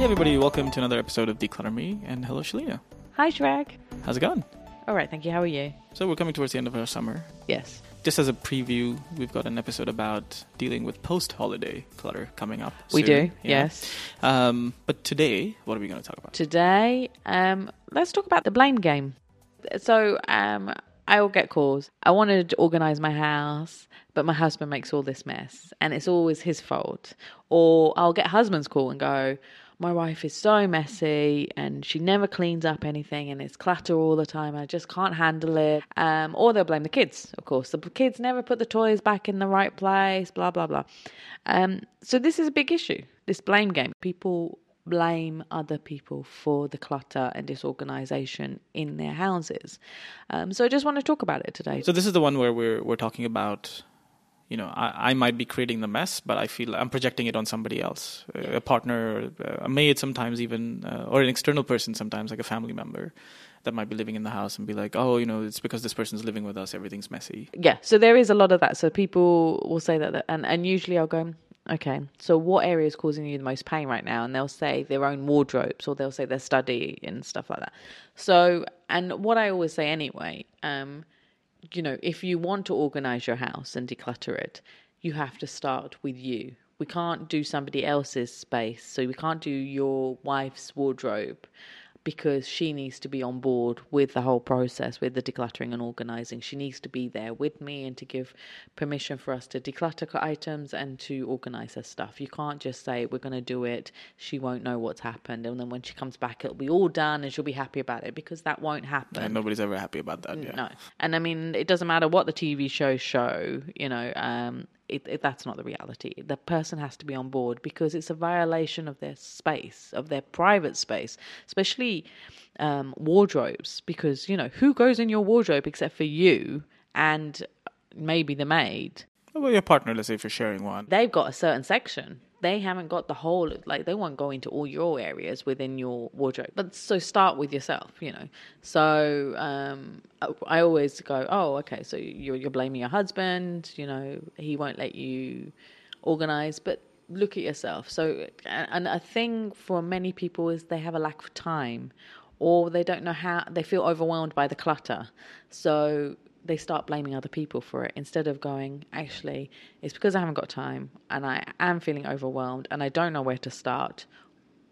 Hey everybody, welcome to another episode of Decluttr Me, and hello Shelina. Hi, Shrek. How's it going? All right, thank you. How are you? So we're coming towards the end of our summer. Yes. Just as a preview, we've got an episode about dealing with post-holiday clutter coming up. We soon. do, Yeah. yes. Um, but today, what are we going to talk about? Today, um, let's talk about the blame game. So, um, I will get calls. I wanted to organize my house, but my husband makes all this mess, and it's always his fault. Or I'll get husband's call and go, my wife is so messy and she never cleans up anything and it's clutter all the time. I just can't handle it. Um, or they'll blame the kids, of course. The kids never put the toys back in the right place, blah, blah, blah. Um, so this is a big issue, this blame game. People blame other people for the clutter and disorganization in their houses. Um, so I just want to talk about it today. So this is the one where we're we're talking about, you know, I, I might be creating the mess, but I feel I'm projecting it on somebody else, a a partner, a maid, sometimes even, uh, or an external person, sometimes like a family member that might be living in the house and be like, oh, you know, it's because this person's living with us, everything's messy. yeah so there is a lot of that. So people will say that and, and usually i'll go okay so what area is causing you the most pain right now? And they'll say their own wardrobes or they'll say their study and stuff like that. So and what i always say anyway um you know if you want to organize your house and declutter it you have to start with you. We can't do somebody else's space so we can't do your wife's wardrobe because she needs to be on board with the whole process with the decluttering and organizing. She needs to be there with me and to give permission for us to declutter items and to organize her stuff. You can't just say we're going to do it. She won't know what's happened and then when she comes back it'll be all done and she'll be happy about it because that won't happen. And nobody's ever happy about that. Yeah. No, and I mean, it doesn't matter what the TV shows show. You know, um, it, it, that's not the reality. The person has to be on board because it's a violation of their space, of their private space, especially um, wardrobes. Because you know, who goes in your wardrobe except for you and maybe the maid? Well, your partner, let's say, if you're sharing one. They've got a certain section. They haven't got the whole like they won't go into all your areas within your wardrobe. But so start with yourself, you know. So um, I- always go, oh, okay. So you're you're blaming your husband. You know, he won't let you organize, but look at yourself. So and a thing for many people is they have a lack of time, or they don't know how. They feel overwhelmed by the clutter. So they start blaming other people for it instead of going, actually, it's because I haven't got time and I am feeling overwhelmed and I don't know where to start.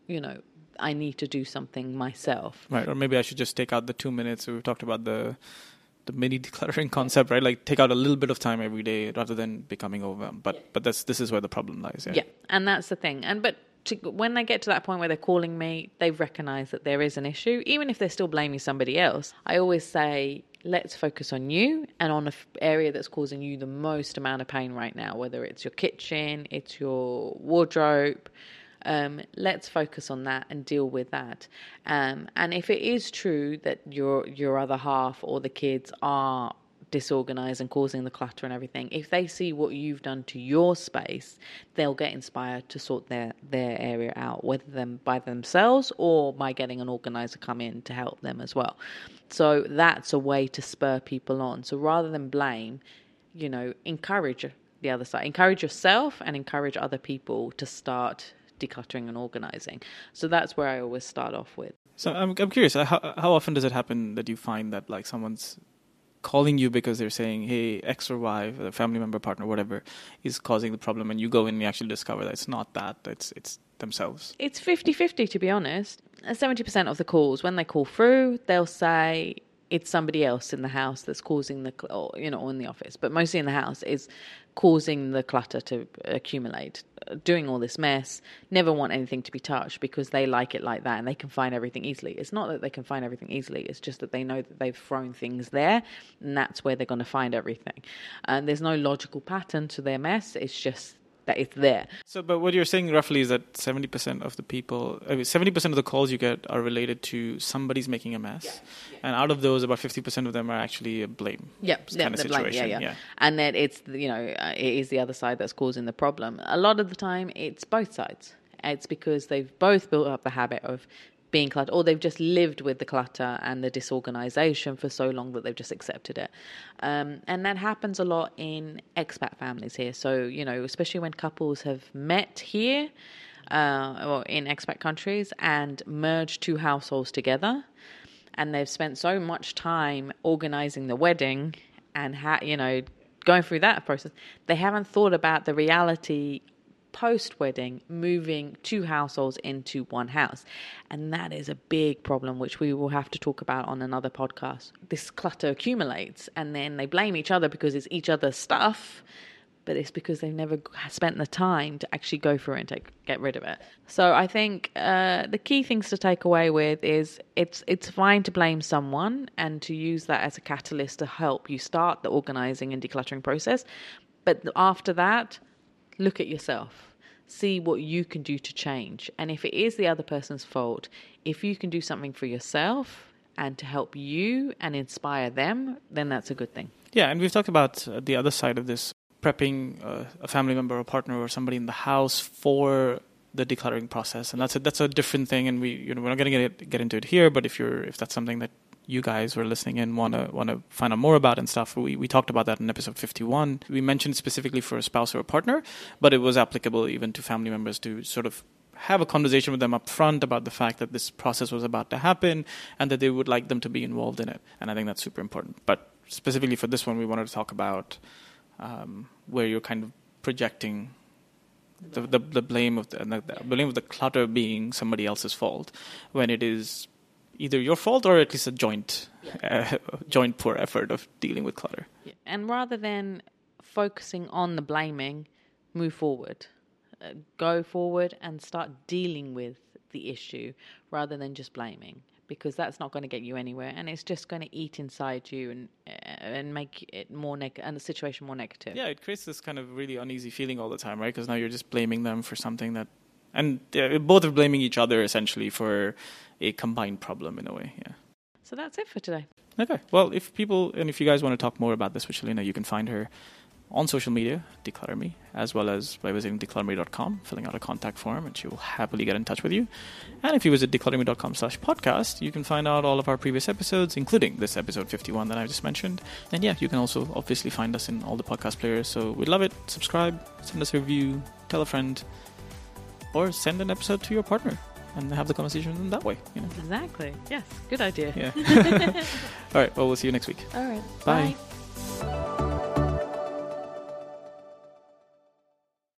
You know, I need to do something myself. Right, or maybe I should just take out the two minutes. We've talked about the the mini decluttering concept, right? Like take out a little bit of time every day rather than becoming overwhelmed. But but that's this is where the problem lies. Yeah. Yeah, and that's the thing. And but to, when they get to that point where they're calling me, they've recognised that there is an issue, even if they're still blaming somebody else. I always say, let's focus on you and on an area that's causing you the most amount of pain right now, whether it's your kitchen, it's your wardrobe. Um, let's focus on that and deal with that. Um, and if it is true that your your other half or the kids are disorganized and causing the clutter and everything if they see what you've done to your space they'll get inspired to sort their their area out whether them by themselves or by getting an organizer come in to help them as well. So that's a way to spur people on. So rather than blame you know encourage the other side encourage yourself and encourage other people to start decluttering and organizing. So that's where i always start off with. So I'm I'm curious. uh, How how often does it happen that you find that like someone's calling you because they're saying, "Hey, X or Y, a family member, partner, whatever, is causing the problem," and you go in and you actually discover that it's not that. It's it's themselves. It's 50 50, to be honest. Uh, 70% of the calls, when they call through, they'll say it's somebody else in the house that's causing the, or, you know, or in the office, but mostly in the house, is causing the clutter to accumulate, doing all this mess, never want anything to be touched because they like it like that and they can find everything easily. It's not that they can find everything easily, it's just that they know that they've thrown things there and that's where they're going to find everything. And there's no logical pattern to their mess, it's just that it's there. So, but what you're saying roughly is that seventy percent of the people, seventy percent of the calls you get are related to somebody's making a mess, and out of those, about fifty percent of them are actually a blame. Yeah, yeah, kind of the blame, yeah, situation, yeah, yeah. And that it's you know uh, it is the other side that's causing the problem. A lot of the time, it's both sides. It's because they've both built up the habit of being cluttered, or they've just lived with the clutter and the disorganization for so long that they've just accepted it. Um, and that happens a lot in expat families here. So you know, especially when couples have met here. uh, or in expat countries and merge two households together. And they've spent so much time organizing the wedding and ha- you know going through that process. They haven't thought about the reality post wedding moving two households into one house. And that is a big problem, which we will have to talk about on another podcast. This clutter accumulates, and then they blame each other because it's each other's stuff. But it's because they've never spent the time to actually go through and take, get rid of it. So I think uh, the key things to take away with is it's it's fine to blame someone and to use that as a catalyst to help you start the organizing and decluttering process. But after that, look at yourself see what you can do to change. And if it is the other person's fault, if you can do something for yourself and to help you and inspire them, then that's a good thing. Yeah, and we've talked about uh, the other side of this prepping uh, a family member or partner or somebody in the house for the decluttering process and that's a that's a different thing and we you know we're not going to get get into it here but if you're if that's something that you guys who are listening in want to want to find out more about and stuff, we, we talked about that in episode 51. We mentioned specifically for a spouse or a partner, but it was applicable even to family members to sort of have a conversation with them up front about the fact that this process was about to happen and that they would like them to be involved in it. And I think that's super important. But specifically for this one, we wanted to talk about um, where you're kind of projecting the, the, the blame of the, the blame of the clutter being somebody else's fault when it is either your fault or at least a joint yeah. uh, joint poor effort of dealing with clutter. Yeah. And rather than focusing on the blaming, move forward. Uh, go forward and start dealing with the issue rather than just blaming because that's not going to get you anywhere and it's just going to eat inside you and uh, and make it more neg- and the situation more negative. Yeah, it creates this kind of really uneasy feeling all the time, right? Because now you're just blaming them for something that and uh, both are blaming each other essentially for a combined problem in a way. Yeah. So that's it for today. Okay. Well, if people and if you guys want to talk more about this with Shelina, you can find her on social media, Decluttr Me, as well as by visiting decluttrme.com, filling out a contact form, and she will happily get in touch with you. And if you visit decluttrme.com slash podcast, you can find out all of our previous episodes, including this episode 51 that I just mentioned. And yeah, you can also obviously find us in all the podcast players. So we'd love it. Subscribe, send us a review, tell a friend, or send an episode to your partner and have the conversation that way. You know? Exactly. Yes. Good idea. Yeah. All right. Well, we'll see you next week. All right. Bye. Bye.